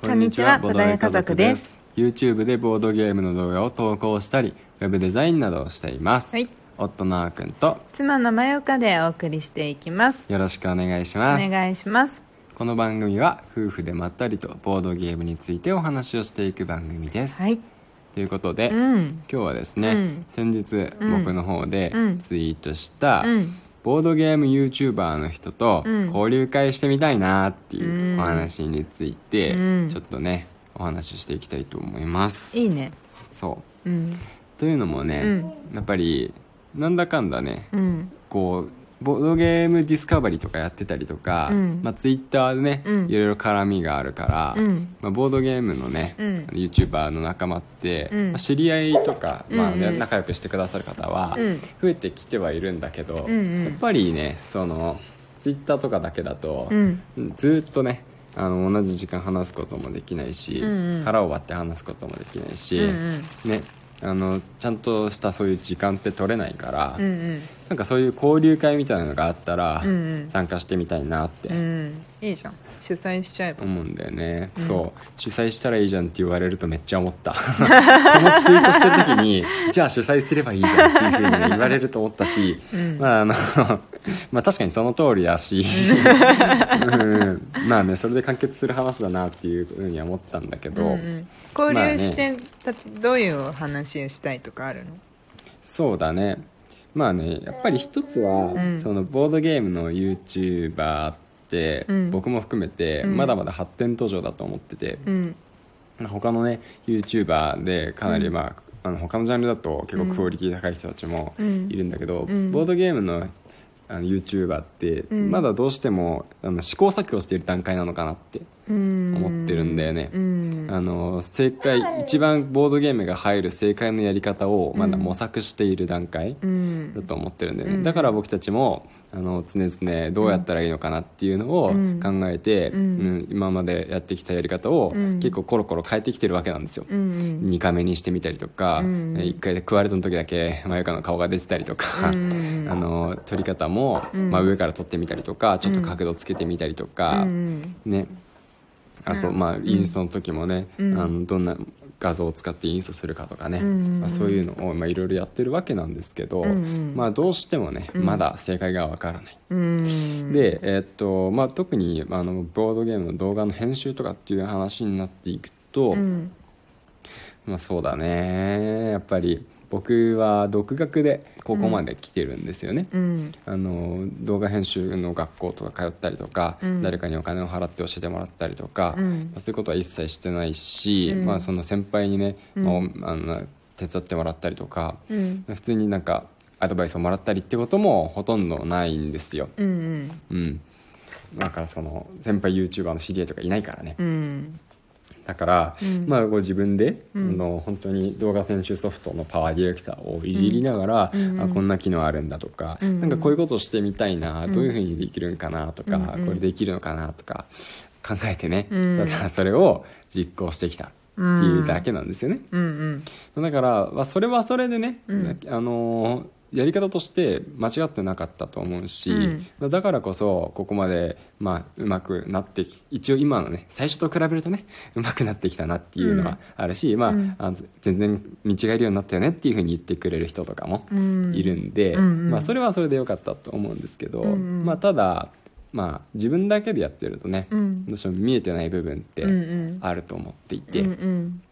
こんにちはボードゲ家族です。YouTube でボードゲームの動画を投稿したりウェブデザインなどをしています、はい。夫のあーくんと妻のまよかでお送りしていきます。よろしくお願いしおます。願いします。この番組は夫婦でまったりとボードゲームについてお話をしていく番組です、はい。ということで、うん。今日はですね、うん。先日うん僕の方でうん。ツイートした、うんボードゲーム YouTuber の人とうん。交流会してみたいなっていううん。お話についてうん。ちょっとねお話ししていきたいと思います。いいね。そう。うん。というのもね、うん。やっぱりなんだかんだねうん。こうボードゲームディスカバリーとかやってたりとか、うん。まあ、ツイッターでね、うん。いろいろ絡みがあるから、うん。まあ、ボードゲームのね、うん。YouTuber の仲間って、うん。まあ知り合いとか、まあね仲良くしてくださる方はうん。増えてきてはいるんだけど、うんうん。やっぱりねそのツイッターとかだけだと、うん。ずーっとねあの同じ時間話すこともできないし、うんうん。腹を割って話すこともできないし、うんうん。ねあのちゃんとしたそういう時間って取れないから、うんうんなんかそういう交流会みたいなのがあったら、うんうん。参加してみたいなってうん。いいじゃん。主催しちゃえば。思うんだよね、うん。そう。主催したらいいじゃんって言われるとめっちゃ思った。このツイートしてる時にじゃあ主催すればいいじゃんっていうふうにね、言われると思ったし、うん。まああの まあ確かにその通りだし、うん、まあねそれで完結する話だなっていうふうには思ったんだけど、うんうん。交流して、たどういう話をしたいとかあるの？そうだねまあねやっぱり一つは、うん。そのボードゲームの YouTuber って、うん。僕も含めて、うん。まだまだ発展途上だと思ってて、うん。他のね YouTuber でかなりうん。まあ,、あの他のジャンルだと結構クオリティ高い人たちもうん。いるんだけど、うん。ボードゲームのあの YouTuber ってうん。まだどうしてもあの試行錯誤している段階なのかなってうん。思ってるんだよね。うん。あの正解一番ボードゲームが入る正解のやり方をまだ模索している段階うん。だと思ってるんだよね、うん。だから僕たちもあの常々どうやったらいいのかなっていうのをうん。考えて、うん。うん。今までやってきたやり方をうん。結構コロコロ変えてきてるわけなんですよ、うんうん。2回目にしてみたりとか、うんえ1回で食われた時だけマユカの顔が出てたりとか、うん あの撮り方も、うん。まあ、上から撮ってみたりとかちょっと角度つけてみたりとか、うんね。あと、うん。まあ、インストの時もね、うん。あのどんな画像を使ってインストするかとかね、うんまあ、そういうのをまあいろいろやってるわけなんですけど、うんまあ、どうしてもね、うん。まだ正解がわからない。うんで、えーっとまあ、特にあのボードゲームの動画の編集とかっていう話になっていくと、うん。まあ、そうだね。やっぱり僕は独学でここまで来てるんですよね、うん。あの動画編集の学校とか通ったりとか、うん。誰かにお金を払って教えてもらったりとか、うん。そういうことは一切してないし、うん。まあ、その先輩にね、うん。まあ、あの手伝ってもらったりとか、うん。普通になんかアドバイスをもらったりってこともほとんどないんですよ、うん。うん、だからその先輩 YouTuber の知り合いとかいないからね。うんだから、うん。まあ、ご自分で、うん。あの本当に動画編集ソフトの PowerDirector をいじりながら、うん。あこんな機能あるんだとか、うん。なんかこういうことをしてみたいな、うん。どういうふうにできるんかなとか、うん。これできるのかなとか考えてね、うん。だからそれを実行してきたっていうだけなんですよね、うん。だから、まあ、それはそれでね、うん。あのーやり方として間違ってなかったと思うし、うん。まあだからこそここまで、まあ、うまくなってき一応今のね最初と比べるとねうまくなってきたなっていうのはあるし、まあうん。あの全然見違えるようになったよねっていうふうに言ってくれる人とかもうん。いるんで、うんうんまあ、それはそれでよかったと思うんですけど、まあ、ただ、まあ、自分だけでやってるとね、うん。どうしても見えてない部分ってあると思っていて。うんうん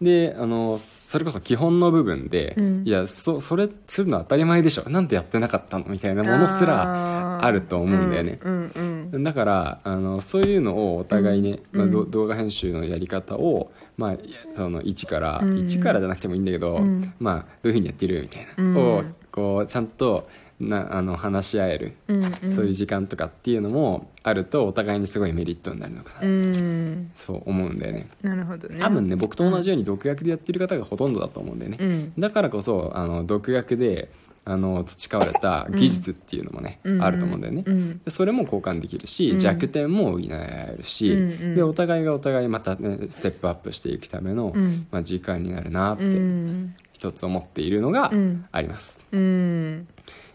であのそれこそ基本の部分で、うん。いやそそれするの当たり前でしょ。なんでやってなかったのみたいなものすらあると思うんだよね、うんうんだからあのそういうのをお互いね、うん。まあ動画編集のやり方を、まあ、その1から、うん。1からじゃなくてもいいんだけど、うん。まあ、どういうふうにやってるみたいな、うん。をこうちゃんとなあの話し合える、うんそういう時間とかっていうのもあるとお互いにすごいメリットになるのかな、うん。そう思うんだよね。なるほどね。多分ね僕と同じように独学でやってる方がほとんどだと思うんだよね、うん。だからこそあの独学であの培われた技術っていうのもね、うん。あると思うんだよね、うん。でそれも交換できるし、うん。弱点も補えるし、うんうん。でお互いがお互いまた、ね、ステップアップしていくための、うん。まあ、時間になるなっうてん。一つ思っているのがうん。あります、うん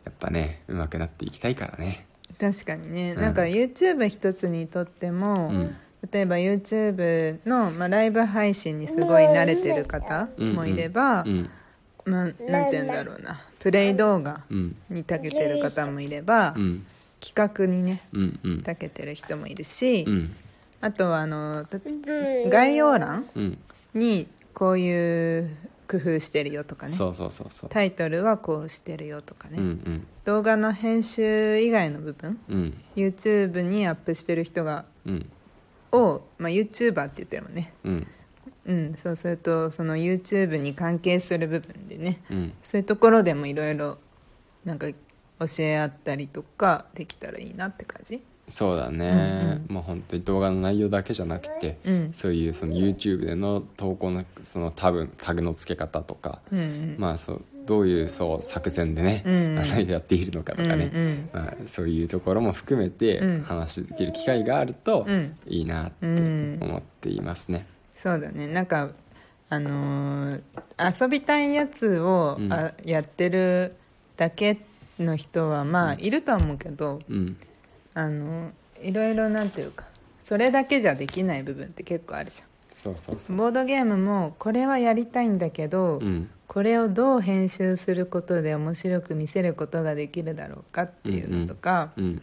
やっぱね上手くなっていきたいからね。確かにね、うん。なんか YouTube 一つにとっても、うん。例えば YouTube の、まあ、ライブ配信にすごい慣れてる方もいれば、うん。まあ、なんて言うんだろうな。プレイ動画うんに長けてる方もいれば、うん。企画にねうんうん。長けてる人もいるし、うん。あとはあのた概要欄うん。にこういう工夫してるよとかね。そうそうそうそう。タイトルはこうしてるよとかね、うんうん。動画の編集以外の部分。うん。YouTube にアップしてる人がうん。を、まあ、YouTuber って言ってるもんね。うん。うん。そうするとその YouTube に関係する部分でね。うん。そういうところでもいろいろなんか教え合ったりとかできたらいいなって感じそうだね、うんうん。もう本当に動画の内容だけじゃなくて、うん。そういうその YouTube での投稿のそのタグタグの付け方とか、うんうん。まあそうどういうそう作戦でね、うんやっているのかとかね、うんうん。まあ、そういうところも含めてうん。話できる機会があるとうん。いいなってうん思っていますね。そうだね。なんかあのー遊びたいやつを、うん。あやってるだけの人はまあいるとは思うけど、うんあのいろいろなんていうかそれだけじゃできない部分って結構あるじゃそうそうそんボードゲームもこれはやりたいんだけど、う、うん。これをどう編集することで面白く見せることができるだろうかっていうのとか、うん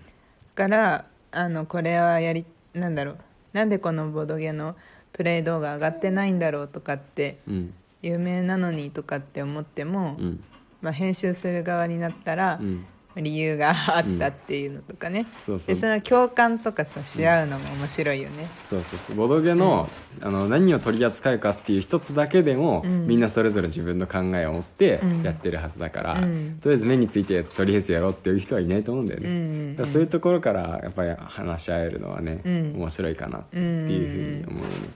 からあのこれはやりなんだろうなんでこのボードゲーのプレイ動画上がってないんだろうとかってうん。有名なのにとかって思っても、うん。まあ、編集する側になったら、うん理由があったっていうのとかね、そうそう。でその共感とかさし合うのも面白いよね、そうそうそう。ボドゲの,、あの何を取り扱うかっていう一つだけでも、うん。みんなそれぞれ自分の考えを持ってうん。やってるはずだから、うん。とりあえず目についたやつとりあえずやろうっていう人はいないと思うんだよね、うん。うん。そういうところからやっぱり話し合えるのはね、うん。面白いかなっていうふうに思うよね。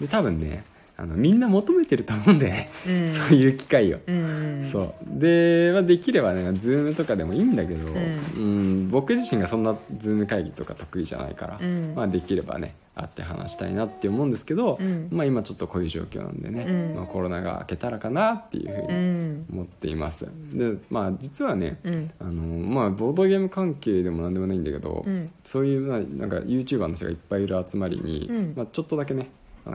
で多分ねあのみんな求めてると思うんだよね、うん。そういう機会を、うんそう。で、まあ、できればね Zoom とかでもいいんだけど、ん。うん僕自身がそんな Zoom 会議とか得意じゃないから、うん。まあ、できればね会って話したいなって思うんですけど、うん。まあ、今ちょっとこういう状況なんでね、うん。まあ、コロナが明けたらかなっていうふううにん。思っています、でまあ実はね、うん。あのまあ、ボードゲーム関係でも何でもないんだけど、うん。そういうななんか YouTuber の人がいっぱいいる集まりに、うん。まあ、ちょっとだけね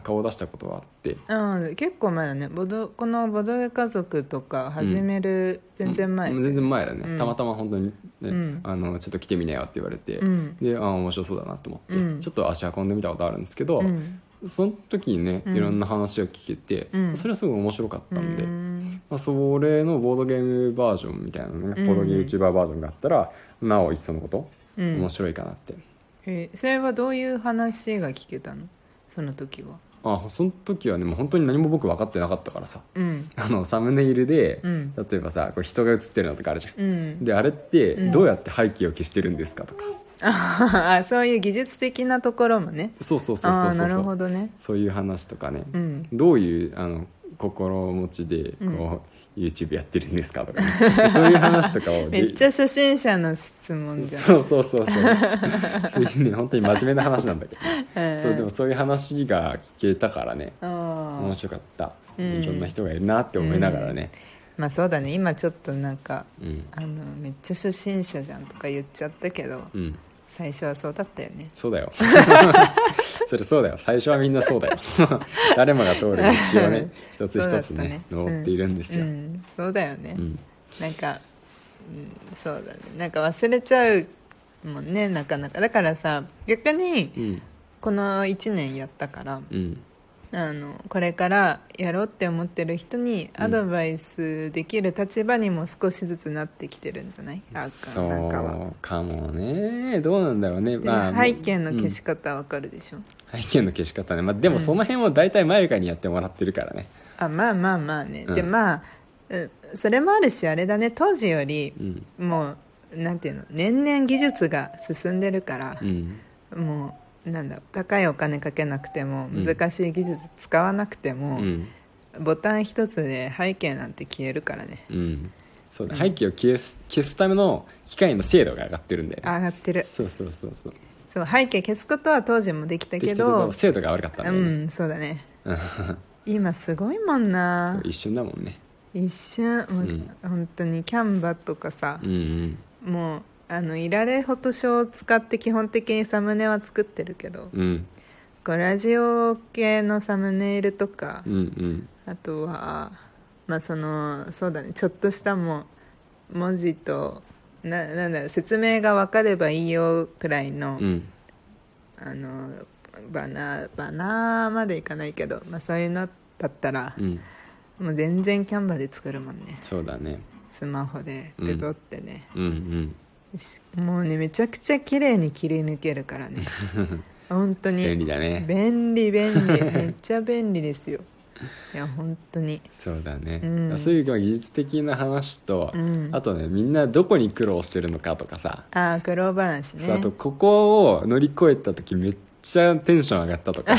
顔を出したことはあって。ああ結構前だね。ボドこのボドゲ家族とか始める全然前、うん全然前だね、うん。たまたま本当に、ねうん。あのちょっと来てみなよって言われて、うん。であ面白そうだなと思って、うん。ちょっと足運んでみたことあるんですけど、うん。その時にねうん。いろんな話を聞けて、うん。それはすごい面白かったんで、うん。まあ、それのボードゲームバージョンみたいなのね、うん。ボードゲーム YouTuber バージョンがあったらなお一層のこと、うん。面白いかなって。へえそれはどういう話が聞けたの？その時は。あその時はねもう本当に何も僕分かってなかったからさ。うん。あのサムネイルで、うん。例えばさこう人が写ってるのとかあるじゃん。うん。であれってうん。どうやって背景を消してるんですかとか、あそういう技術的なところもね。そうそうそうそうなるほどね。そういう話とかね、うん。どういうあの心持ちでこう、うん YouTube やってるんですか？とか、ね、そういう話とかを めっちゃ初心者の質問じゃん。そうそうそうそう。そういうね本当に真面目な話なんだけど、ねうん。そうでもそういう話が聞けたからね。あ面あ白かった、うん。いろんな人がいるなって思いながらね、まあそうだね。今ちょっとなんかうん。あのめっちゃ初心者じゃんとか言っちゃったけど。うん最初はそうだったよね。そうだよ。それそうだよ。最初はみんなそうだよ。誰もが通る道をね一つ一つねそうだった登っているんですよ、ううん。んそうだよね、うん。なんか、うん、そうだね。なんか忘れちゃうもんねなかなか。だからさ逆にうん。この1年やったからうんあのこれからやろうって思ってる人にアドバイスできる立場にも少しずつなってきてるんじゃない？あそなんかは、うかもねどうなんだろうね。でまあ背景の消しうん方わかるでしょ、背景の消し方ね、まあ、でもその辺を大体マユカにやってもらってるからね。あまあまあまあね、うん。でまあうんそれもあるしあれだね。当時よりうん。もうなんていうの？年々技術が進んでるからう、ん。もうなんだ高いお金かけなくてもうん。難しい技術使わなくてうも、ん。ボタン一つで背景なんて消えるからね。うん。そうだ背景を消す消すための機械の精度が上がってるんだよね。上がってる。そうそうそうそう。そう背景消すことは当時もできたけけどど精度が悪かったんだうんそうだね。う ん今すごいもんな。一瞬だもんね。一瞬もう、うん。本当にキャンバとかさう、ん。もうあのいられフォトショーを使って基本的にサムネは作ってるけどうん。うんこうラジオ系のサムネイルとか、うんうん。あとはまあそのそうだねちょっとしたもう文字とななんだろう説明が分かればいいよくらいの、うん。あのバナーバナーまでいかないけど、まあ、そういうのだったらう、ん。もう全然キャンバで作るもんね。そうだね。スマホでペロってね、うんうん。しもうねめちゃくちゃ綺麗に切り抜けるからね。本当に。便利だね。便利便利。めっちゃ便利ですよ。いや本当に。そうだね、うん。そういう技術的な話と、うん。あとねみんなどこに苦労してるのかとかさ、ああ苦労話ね。あとここを乗り越えた時めっちゃテンション上がったとか。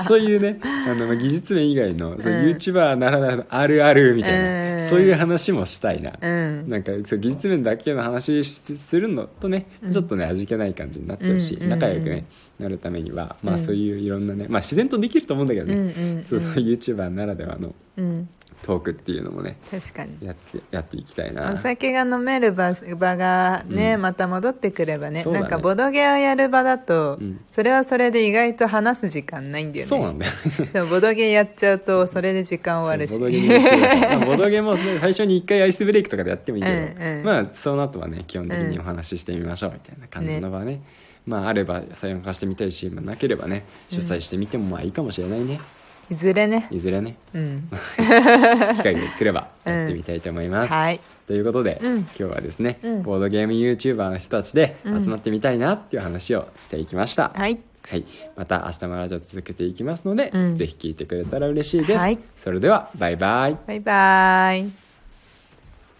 そういうねあのまあ技術面以外の、そううん。YouTuber ならではのあるあるみたいな、うん。そういう話もしたいな、うん。なんかそう技術面だけの話しするのとね、うん。ちょっとね味気ない感じになっちゃうし、仲良くねなるためには、まあ、うんそういういろんなね、まあ、自然とできると思うんだけどね、うんうんうん。そうそう YouTuber ならではの。うんトークっていうのもね確かに。やってやっていきたいな。お酒が飲める場場がね、うん。また戻ってくればねそうだね。なんかボドゲをやる場だと、うん。それはそれで意外と話す時間ないんだよね。そうなんだよ でもボドゲやっちゃうとそれで時間終わるし。ボドゲにもボドゲも、ね、最初に一回アイスブレイクとかでやってもいいけど、うんうん。まあその後はね基本的にお話ししてみましょうみたいな感じの場ね。まああれば参加してみたいし、まあ、なければね主催してみてもまあいいかもしれないね、いずれね。いずれね。うん。機会が来ればやってみたいと思います、はい。ということで、うん。今日はですね、うん。ボードゲーム YouTuber の人たちでうん。集まってみたいなっていう話をしていきました、はい。はい、また明日もラジオ続けていきますので、うん。ぜひ聞いてくれたら嬉しいです、はい。それではバイバイ。バイバイ